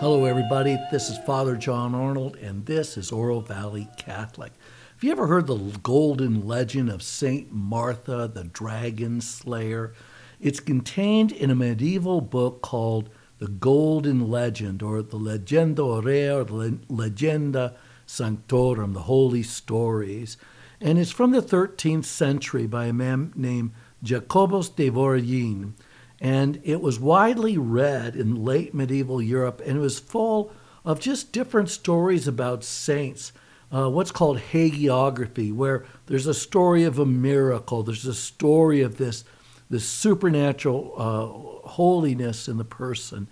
Hello, everybody. This is Father John Arnold, and this is Oro Valley Catholic. Have you ever heard the golden legend of Saint Martha, the dragon slayer? It's contained in a medieval book called The Golden Legend, or the Legenda Aurea, or the Legenda Sanctorum, the Holy Stories. And it's from the 13th century by a man named Jacobus de Voragine and it was widely read in late medieval Europe, and it was full of just different stories about saints. Uh, what's called hagiography, where there's a story of a miracle, there's a story of this, this supernatural uh, holiness in the person.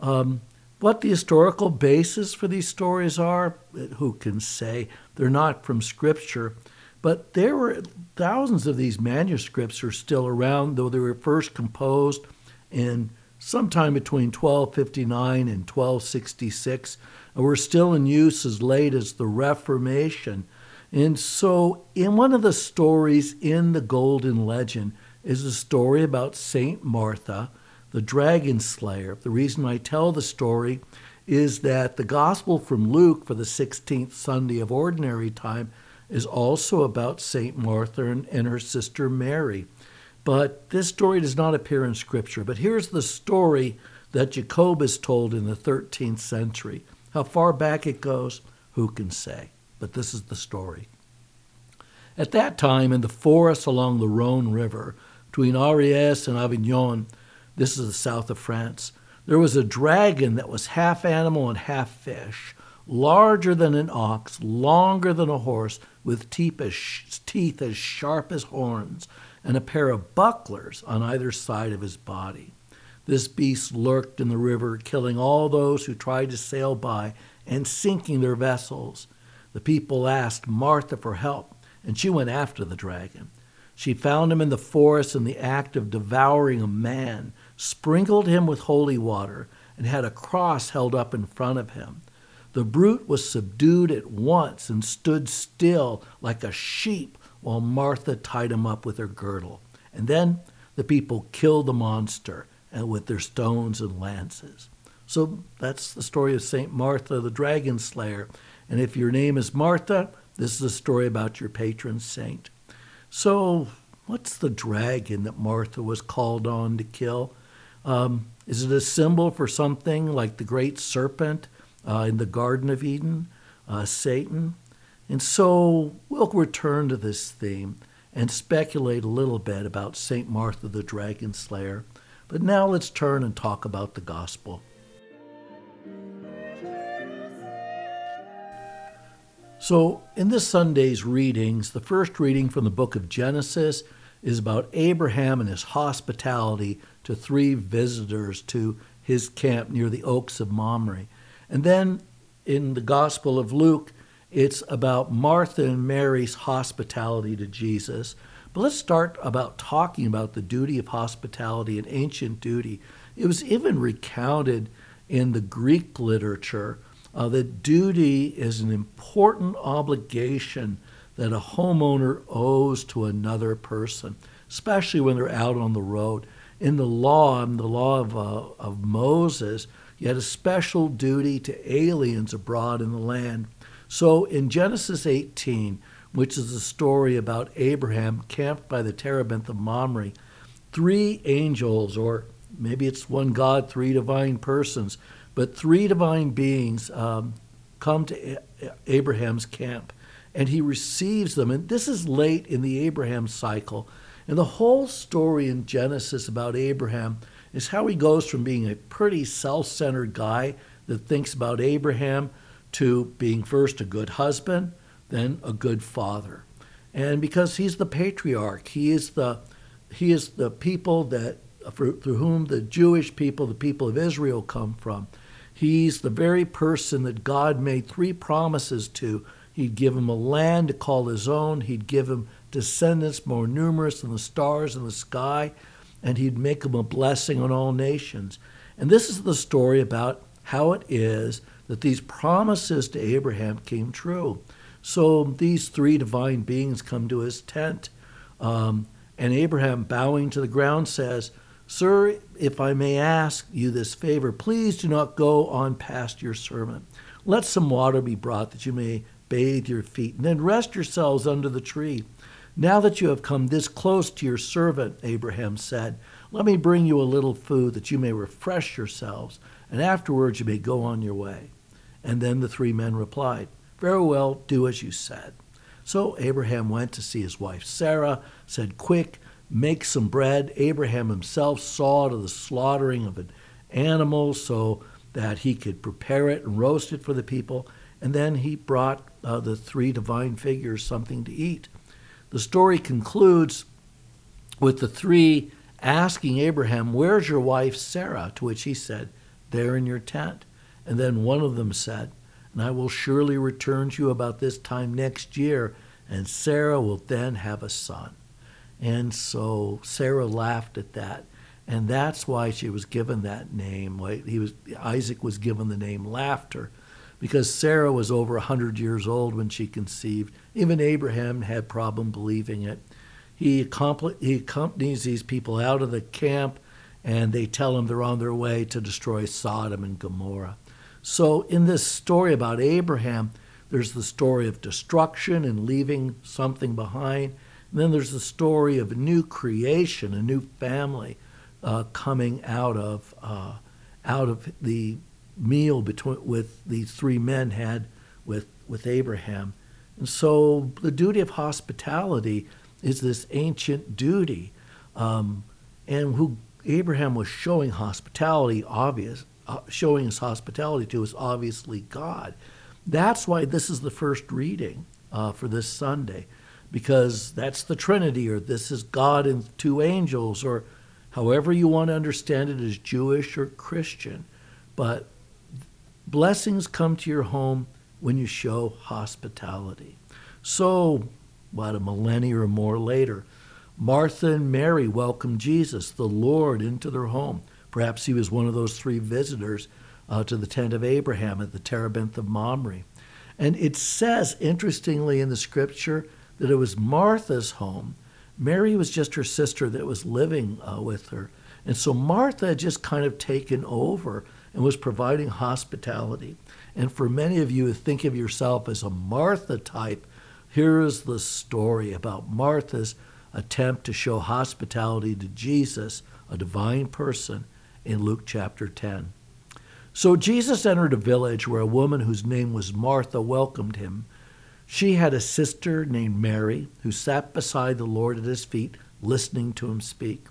Um, what the historical basis for these stories are, who can say? They're not from Scripture. But there were thousands of these manuscripts are still around, though they were first composed in sometime between 1259 and 1266, and were still in use as late as the Reformation. And so, in one of the stories in the Golden Legend is a story about Saint Martha, the dragon slayer. The reason I tell the story is that the Gospel from Luke for the 16th Sunday of Ordinary Time is also about St. Martha and, and her sister Mary. But this story does not appear in Scripture. But here's the story that Jacobus told in the 13th century. How far back it goes, who can say? But this is the story. At that time, in the forests along the Rhone River, between Ariège and Avignon, this is the south of France, there was a dragon that was half animal and half fish larger than an ox, longer than a horse, with teeth as, teeth as sharp as horns, and a pair of bucklers on either side of his body. This beast lurked in the river, killing all those who tried to sail by and sinking their vessels. The people asked Martha for help, and she went after the dragon. She found him in the forest in the act of devouring a man, sprinkled him with holy water, and had a cross held up in front of him. The brute was subdued at once and stood still like a sheep while Martha tied him up with her girdle. And then the people killed the monster and with their stones and lances. So that's the story of St. Martha, the dragon slayer. And if your name is Martha, this is a story about your patron saint. So, what's the dragon that Martha was called on to kill? Um, is it a symbol for something like the great serpent uh, in the Garden of Eden, uh, Satan. And so we'll return to this theme and speculate a little bit about St. Martha the Dragon Slayer. But now let's turn and talk about the gospel. So, in this Sunday's readings, the first reading from the book of Genesis is about Abraham and his hospitality to three visitors to his camp near the oaks of Mamre. And then in the Gospel of Luke, it's about Martha and Mary's hospitality to Jesus. But let's start about talking about the duty of hospitality, an ancient duty. It was even recounted in the Greek literature uh, that duty is an important obligation that a homeowner owes to another person, especially when they're out on the road. In the law, in the law of, uh, of Moses, had a special duty to aliens abroad in the land. So in Genesis 18, which is a story about Abraham camped by the terebinth of Mamre, three angels, or maybe it's one God, three divine persons, but three divine beings um, come to Abraham's camp and he receives them. And this is late in the Abraham cycle. And the whole story in Genesis about Abraham is how he goes from being a pretty self centered guy that thinks about Abraham to being first a good husband, then a good father. And because he's the patriarch, he is the, he is the people that, through whom the Jewish people, the people of Israel, come from. He's the very person that God made three promises to. He'd give him a land to call his own, he'd give him descendants more numerous than the stars in the sky, and he'd make them a blessing on all nations. And this is the story about how it is that these promises to Abraham came true. So these three divine beings come to his tent, um, and Abraham, bowing to the ground, says, Sir, if I may ask you this favor, please do not go on past your servant. Let some water be brought that you may bathe your feet, and then rest yourselves under the tree. Now that you have come this close to your servant, Abraham said, let me bring you a little food that you may refresh yourselves, and afterwards you may go on your way. And then the three men replied, Very well, do as you said. So Abraham went to see his wife Sarah, said, Quick, make some bread. Abraham himself saw to the slaughtering of an animal so that he could prepare it and roast it for the people. And then he brought uh, the three divine figures something to eat. The story concludes with the three asking Abraham, Where's your wife Sarah? To which he said, There in your tent. And then one of them said, And I will surely return to you about this time next year, and Sarah will then have a son. And so Sarah laughed at that. And that's why she was given that name. He was, Isaac was given the name Laughter because Sarah was over 100 years old when she conceived. Even Abraham had problem believing it. He, accompli- he accompanies these people out of the camp and they tell him they're on their way to destroy Sodom and Gomorrah. So, in this story about Abraham, there's the story of destruction and leaving something behind. And then there's the story of a new creation, a new family uh, coming out of, uh, out of the meal between, with these three men had with, with Abraham. And so the duty of hospitality is this ancient duty. Um, and who Abraham was showing hospitality, obvious, uh, showing his hospitality to is obviously God. That's why this is the first reading uh, for this Sunday, because that's the Trinity, or this is God and two angels, or however you want to understand it as Jewish or Christian. But blessings come to your home when you show hospitality. So, about a millennia or more later, Martha and Mary welcomed Jesus, the Lord, into their home. Perhaps he was one of those three visitors uh, to the tent of Abraham at the Terebinth of Mamre. And it says, interestingly, in the scripture, that it was Martha's home. Mary was just her sister that was living uh, with her. And so Martha had just kind of taken over and was providing hospitality. And for many of you who think of yourself as a Martha type, here is the story about Martha's attempt to show hospitality to Jesus, a divine person, in Luke chapter 10. So Jesus entered a village where a woman whose name was Martha welcomed him. She had a sister named Mary who sat beside the Lord at his feet, listening to him speak.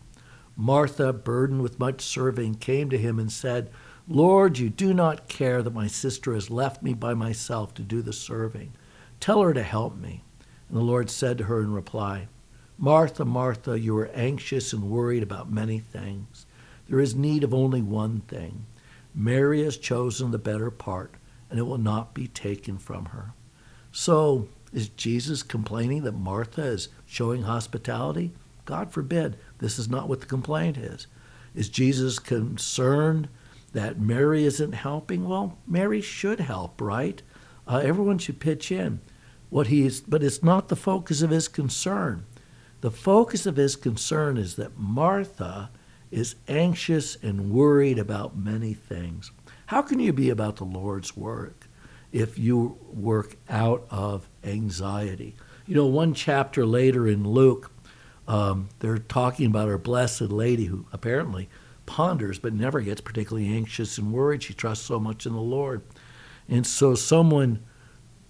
Martha, burdened with much serving, came to him and said, Lord, you do not care that my sister has left me by myself to do the serving. Tell her to help me. And the Lord said to her in reply, Martha, Martha, you are anxious and worried about many things. There is need of only one thing. Mary has chosen the better part, and it will not be taken from her. So, is Jesus complaining that Martha is showing hospitality? God forbid. This is not what the complaint is. Is Jesus concerned that Mary isn't helping? Well, Mary should help, right? Uh, everyone should pitch in what he's, but it's not the focus of his concern. The focus of his concern is that Martha is anxious and worried about many things. How can you be about the Lord's work if you work out of anxiety? You know, one chapter later in Luke, um, they're talking about our Blessed Lady who apparently ponders but never gets particularly anxious and worried. She trusts so much in the Lord. And so someone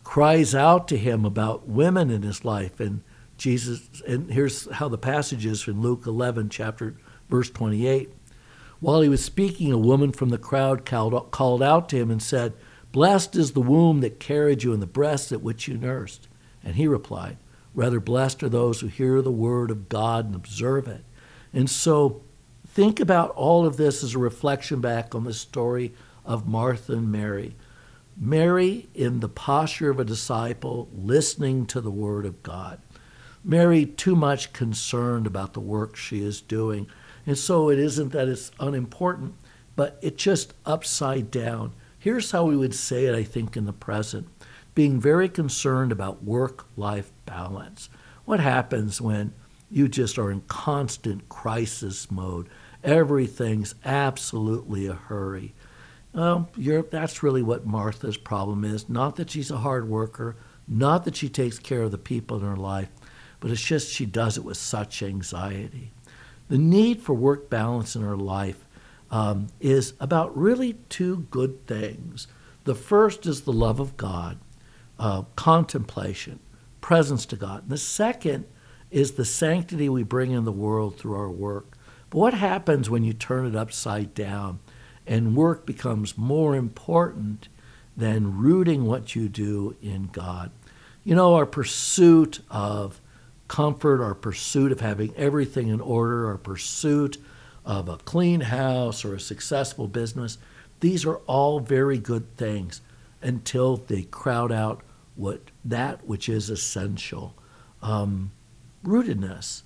cries out to him about women in his life. And Jesus, and here's how the passage is in Luke 11, chapter verse 28. While he was speaking, a woman from the crowd called out to him and said, Blessed is the womb that carried you and the breast at which you nursed. And he replied, Rather blessed are those who hear the word of God and observe it. And so think about all of this as a reflection back on the story of Martha and Mary. Mary in the posture of a disciple, listening to the Word of God. Mary too much concerned about the work she is doing. And so it isn't that it's unimportant, but it's just upside down. Here's how we would say it, I think, in the present being very concerned about work life balance. What happens when you just are in constant crisis mode? Everything's absolutely a hurry. Well, that's really what Martha's problem is. Not that she's a hard worker, not that she takes care of the people in her life, but it's just she does it with such anxiety. The need for work balance in her life um, is about really two good things. The first is the love of God, uh, contemplation, presence to God. And the second is the sanctity we bring in the world through our work. But what happens when you turn it upside down and work becomes more important than rooting what you do in God? You know, our pursuit of comfort, our pursuit of having everything in order, our pursuit of a clean house or a successful business, these are all very good things until they crowd out what that which is essential. Um, rootedness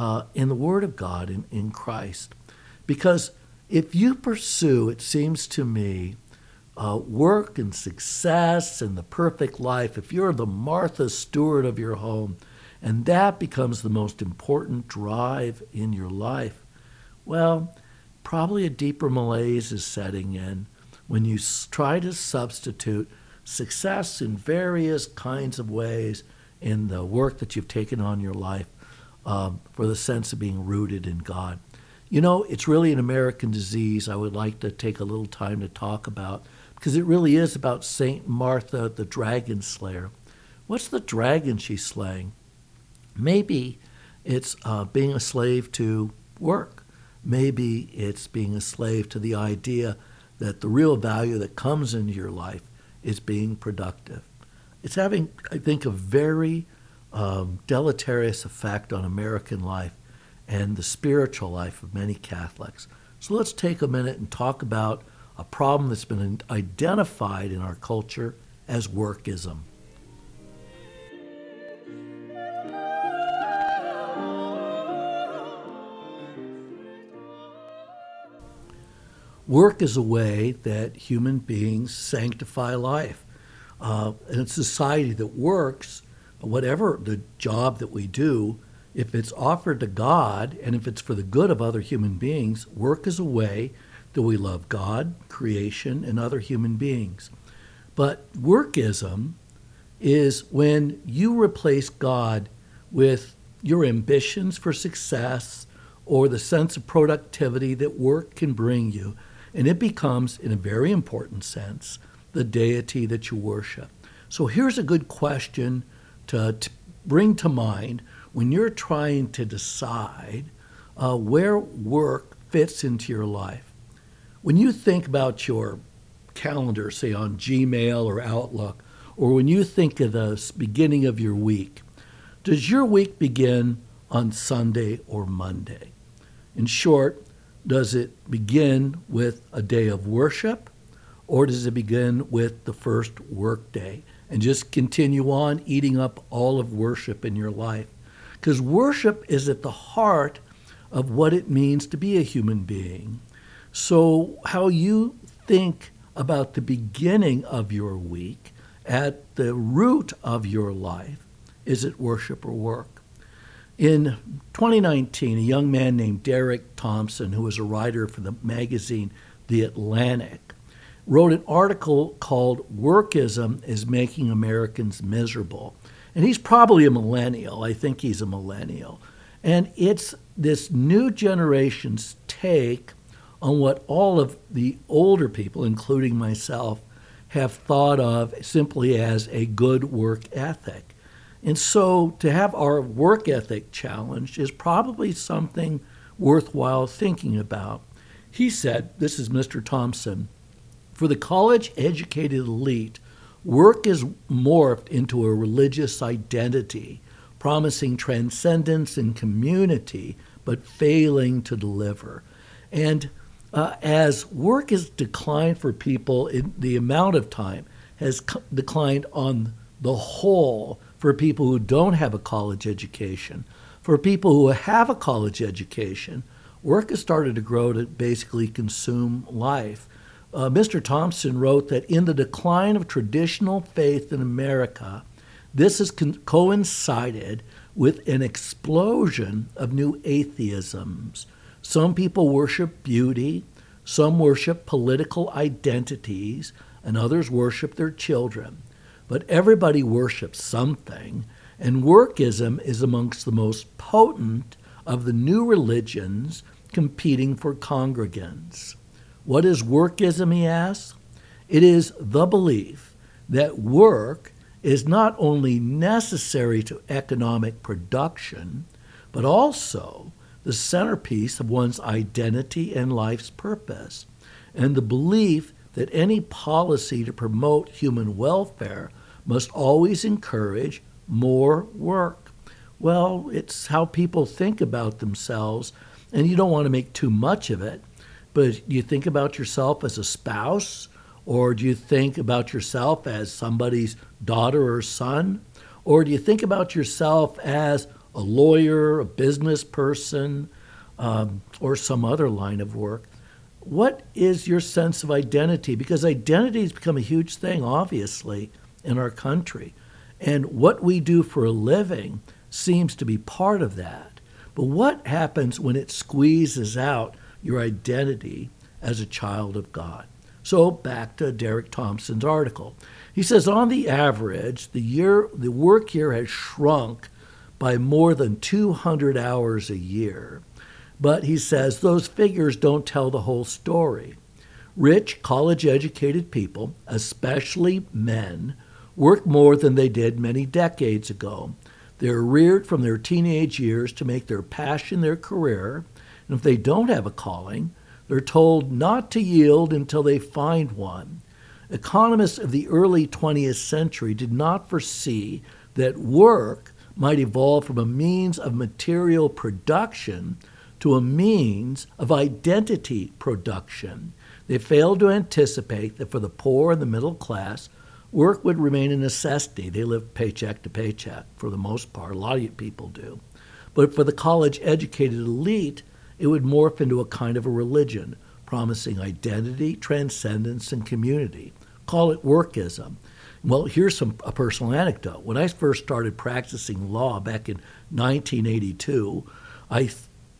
uh, in the Word of God, in, in Christ. Because if you pursue, it seems to me, uh, work and success and the perfect life, if you're the Martha Stewart of your home, and that becomes the most important drive in your life, well, probably a deeper malaise is setting in when you try to substitute success in various kinds of ways in the work that you've taken on your life um, for the sense of being rooted in God. You know, it's really an American disease I would like to take a little time to talk about because it really is about St. Martha, the dragon slayer. What's the dragon she's slaying? Maybe it's uh, being a slave to work. Maybe it's being a slave to the idea that the real value that comes into your life is being productive. It's having, I think, a very um, deleterious effect on American life and the spiritual life of many Catholics. So let's take a minute and talk about a problem that's been identified in our culture as workism. Work is a way that human beings sanctify life. Uh, in a society that works, whatever the job that we do, if it's offered to God and if it's for the good of other human beings, work is a way that we love God, creation, and other human beings. But workism is when you replace God with your ambitions for success or the sense of productivity that work can bring you, and it becomes, in a very important sense, the deity that you worship. So here's a good question to, to bring to mind when you're trying to decide uh, where work fits into your life. When you think about your calendar, say on Gmail or Outlook, or when you think of the beginning of your week, does your week begin on Sunday or Monday? In short, does it begin with a day of worship or does it begin with the first work day? And just continue on eating up all of worship in your life. Because worship is at the heart of what it means to be a human being. So, how you think about the beginning of your week, at the root of your life, is it worship or work? In 2019, a young man named Derek Thompson, who was a writer for the magazine The Atlantic, wrote an article called Workism is Making Americans Miserable. And he's probably a millennial. I think he's a millennial. And it's this new generation's take on what all of the older people, including myself, have thought of simply as a good work ethic. And so to have our work ethic challenged is probably something worthwhile thinking about. He said, This is Mr. Thompson. For the college educated elite, work is morphed into a religious identity, promising transcendence and community, but failing to deliver. And uh, as work has declined for people, the amount of time has declined on the whole for people who don't have a college education. For people who have a college education, work has started to grow to basically consume life. Uh, Mr. Thompson wrote that in the decline of traditional faith in America, this has con- coincided with an explosion of new atheisms. Some people worship beauty, some worship political identities, and others worship their children. But everybody worships something, and workism is amongst the most potent of the new religions competing for congregants. What is workism, he asks? It is the belief that work is not only necessary to economic production, but also the centerpiece of one's identity and life's purpose, and the belief that any policy to promote human welfare must always encourage more work. Well, it's how people think about themselves, and you don't want to make too much of it, but you think about yourself as a spouse or do you think about yourself as somebody's daughter or son? Or do you think about yourself as a lawyer, a business person, um, or some other line of work? What is your sense of identity? Because identity has become a huge thing, obviously, in our country. And what we do for a living seems to be part of that. But what happens when it squeezes out your identity as a child of God? So back to Derek Thompson's article. He says on the average, the year the work year has shrunk by more than 200 hours a year. But he says those figures don't tell the whole story. Rich, college educated people, especially men, work more than they did many decades ago. They're reared from their teenage years to make their passion their career, and if they don't have a calling, they're told not to yield until they find one. Economists of the early 20th century did not foresee that work might evolve from a means of material production to a means of identity production. They failed to anticipate that for the poor and the middle class, work would remain a necessity. They live paycheck to paycheck for the most part. A lot of people do. But for the college educated elite, it would morph into a kind of a religion, promising identity, transcendence, and community. Call it workism. Well, here's some a personal anecdote. When I first started practicing law back in 1982, I th-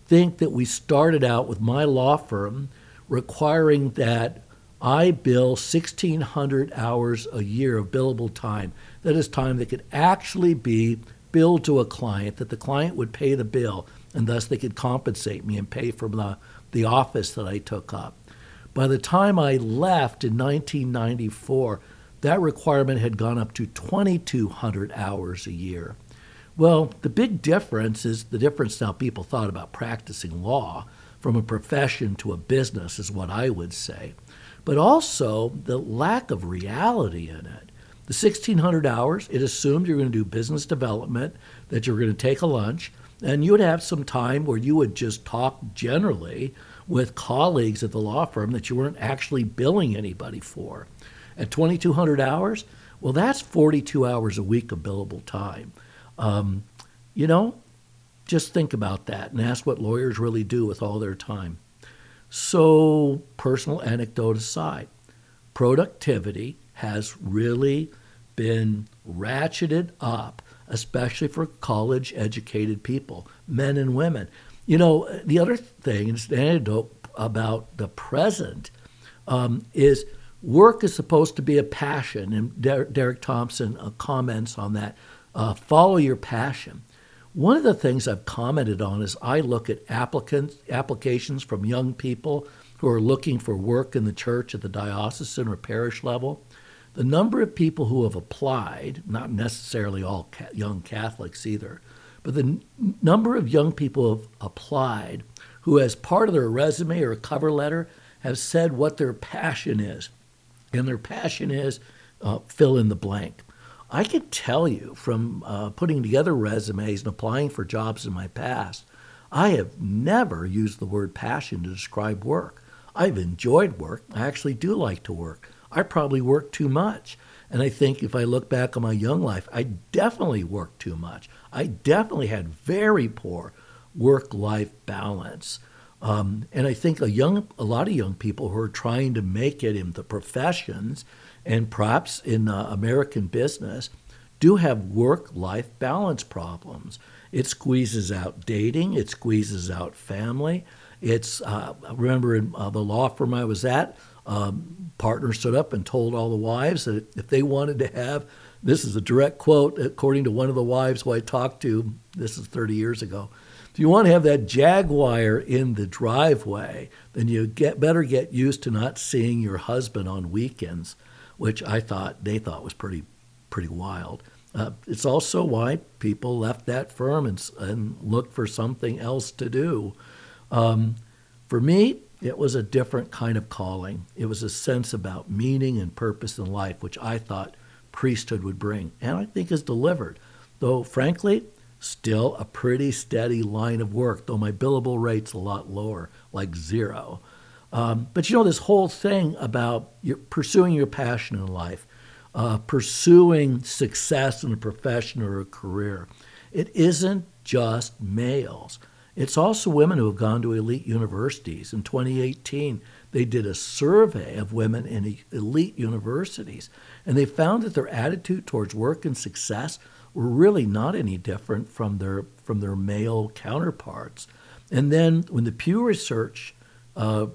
think that we started out with my law firm requiring that I bill 1,600 hours a year of billable time. That is time that could actually be billed to a client, that the client would pay the bill and thus they could compensate me and pay for the, the office that I took up. By the time I left in 1994, that requirement had gone up to 2,200 hours a year. Well, the big difference is the difference now people thought about practicing law from a profession to a business, is what I would say. But also the lack of reality in it. The 1,600 hours, it assumed you're going to do business development, that you're going to take a lunch, and you would have some time where you would just talk generally with colleagues at the law firm that you weren't actually billing anybody for. At 2,200 hours, well, that's 42 hours a week of billable time. Um, you know, just think about that and ask what lawyers really do with all their time. So, personal anecdote aside, productivity has really been ratcheted up especially for college educated people, men and women. You know, the other thing, it's an anecdote about the present, um, is work is supposed to be a passion. And Der- Derek Thompson uh, comments on that. Uh, follow your passion. One of the things I've commented on is I look at applicants, applications from young people who are looking for work in the church at the diocesan or parish level. The number of people who have applied, not necessarily all young Catholics either, but the n- number of young people who have applied who, as part of their resume or cover letter, have said what their passion is. And their passion is uh, fill in the blank. I can tell you from uh, putting together resumes and applying for jobs in my past, I have never used the word passion to describe work. I've enjoyed work. I actually do like to work. I probably worked too much. And I think if I look back on my young life, I definitely worked too much. I definitely had very poor work life balance. Um, and I think a young, a lot of young people who are trying to make it in the professions and perhaps in uh, American business do have work life balance problems. It squeezes out dating, it squeezes out family, It's uh, I remember in uh, the law firm I was at, um, partner stood up and told all the wives that if they wanted to have this is a direct quote according to one of the wives who I talked to. This is 30 years ago. If you want to have that jaguar in the driveway, then you get better get used to not seeing your husband on weekends, which I thought they thought was pretty pretty wild. Uh, it's also why people left that firm and, and looked for something else to do. Um, for me, it was a different kind of calling. It was a sense about meaning and purpose in life, which I thought priesthood would bring, and I think is delivered. Though, frankly, still a pretty steady line of work, though my billable rate's a lot lower, like zero. Um, but you know, this whole thing about your, pursuing your passion in life, uh, pursuing success in a profession or a career, it isn't just males. It's also women who have gone to elite universities. In 2018, they did a survey of women in elite universities, and they found that their attitude towards work and success were really not any different from their from their male counterparts. And then when the Pew Research uh,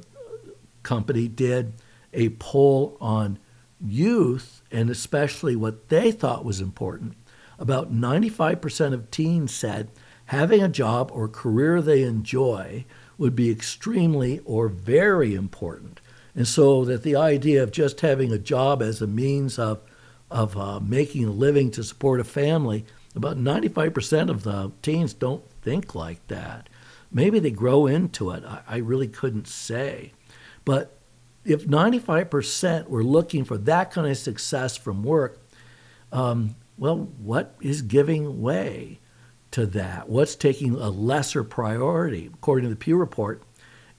company did a poll on youth and especially what they thought was important, about 95% of teens said having a job or career they enjoy would be extremely or very important. And so that the idea of just having a job as a means of, of uh, making a living to support a family, about 95% of the teens don't think like that. Maybe they grow into it. I, I really couldn't say. But if 95% were looking for that kind of success from work, um, well, what is giving way? To that? What's taking a lesser priority? According to the Pew Report,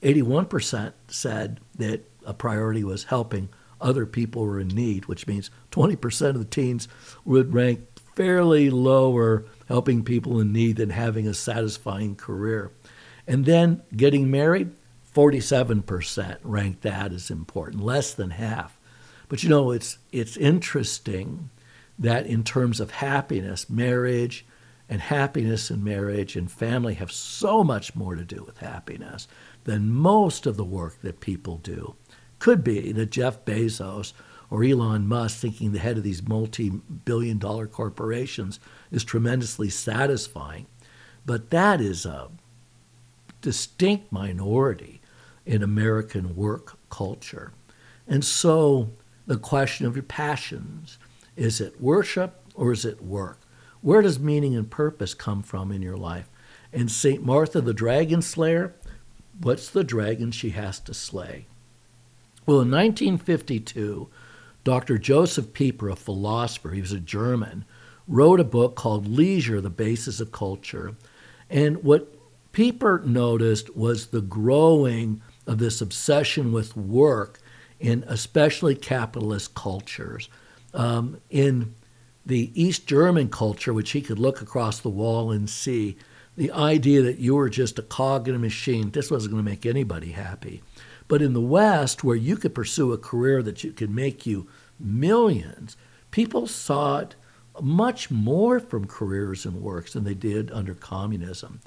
81% said that a priority was helping other people who are in need, which means 20% of the teens would rank fairly lower helping people in need than having a satisfying career. And then getting married, 47% ranked that as important, less than half. But you know, it's, it's interesting that in terms of happiness, marriage, and happiness in marriage and family have so much more to do with happiness than most of the work that people do. Could be that Jeff Bezos or Elon Musk, thinking the head of these multi billion dollar corporations, is tremendously satisfying. But that is a distinct minority in American work culture. And so the question of your passions is it worship or is it work? Where does meaning and purpose come from in your life? And St. Martha, the dragon slayer, what's the dragon she has to slay? Well, in 1952, Dr. Joseph Pieper, a philosopher, he was a German, wrote a book called Leisure, the Basis of Culture. And what Pieper noticed was the growing of this obsession with work in especially capitalist cultures. Um, in the East German culture, which he could look across the wall and see, the idea that you were just a cog in a machine, this wasn't going to make anybody happy. But in the West, where you could pursue a career that you could make you millions, people sought much more from careers and works than they did under communism.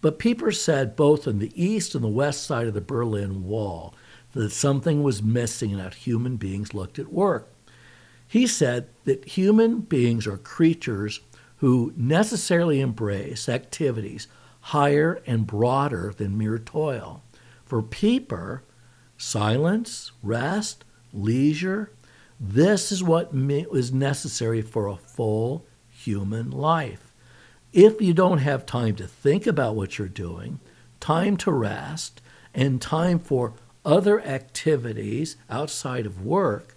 But Pieper said both on the east and the west side of the Berlin Wall that something was missing and how human beings looked at work. He said that human beings are creatures who necessarily embrace activities higher and broader than mere toil. For Pieper, silence, rest, leisure, this is what is necessary for a full human life. If you don't have time to think about what you're doing, time to rest, and time for other activities outside of work,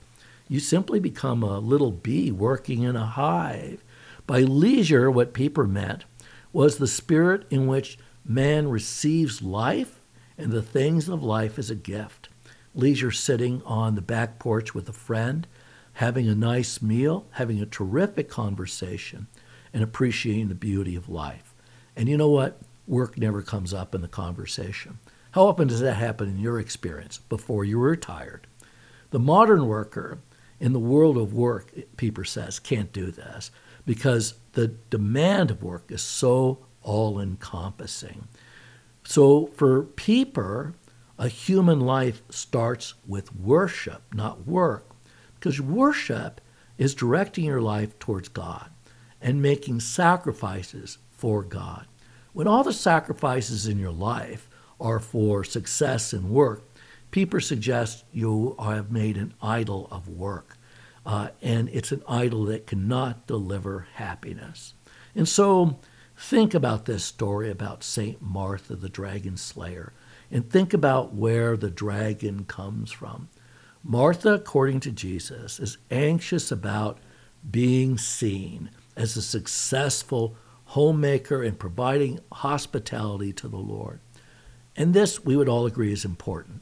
you simply become a little bee working in a hive. By leisure, what Pieper meant was the spirit in which man receives life and the things of life as a gift. Leisure sitting on the back porch with a friend, having a nice meal, having a terrific conversation, and appreciating the beauty of life. And you know what? Work never comes up in the conversation. How often does that happen in your experience before you are retired? The modern worker in the world of work, Pieper says, can't do this because the demand of work is so all encompassing. So for Pieper, a human life starts with worship, not work, because worship is directing your life towards God and making sacrifices for God. When all the sacrifices in your life are for success and work, Pieper suggests you have made an idol of work. Uh, and it's an idol that cannot deliver happiness. And so think about this story about St. Martha, the dragon slayer, and think about where the dragon comes from. Martha, according to Jesus, is anxious about being seen as a successful homemaker and providing hospitality to the Lord. And this, we would all agree, is important,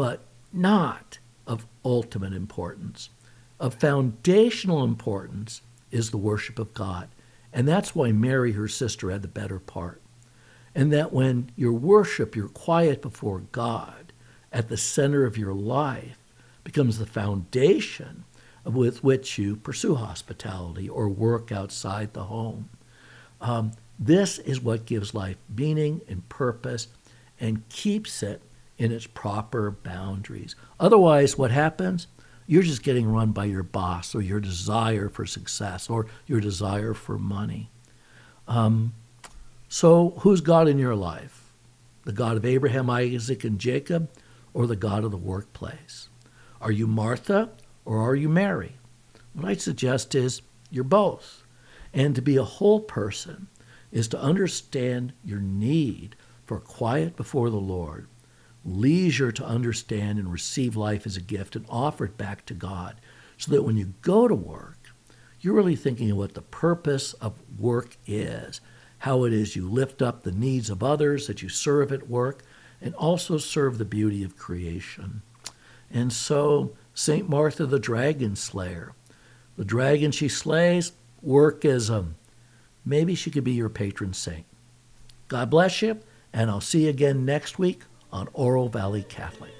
but not of ultimate importance. Of foundational importance is the worship of God. And that's why Mary, her sister, had the better part. And that when your worship, your quiet before God at the center of your life becomes the foundation with which you pursue hospitality or work outside the home. Um, this is what gives life meaning and purpose and keeps it in its proper boundaries. Otherwise, what happens? You're just getting run by your boss or your desire for success or your desire for money. Um, so, who's God in your life? The God of Abraham, Isaac, and Jacob, or the God of the workplace? Are you Martha or are you Mary? What I suggest is you're both. And to be a whole person is to understand your need for quiet before the Lord, leisure to understand and receive life as a gift and offer it back to God, so that when you go to work, you're really thinking of what the purpose of work is, how it is you lift up the needs of others, that you serve at work, and also serve the beauty of creation. And so, St. Martha, the dragon slayer, the dragon she slays, work as a maybe she could be your patron saint. God bless you, and I'll see you again next week on Oro Valley Catholic.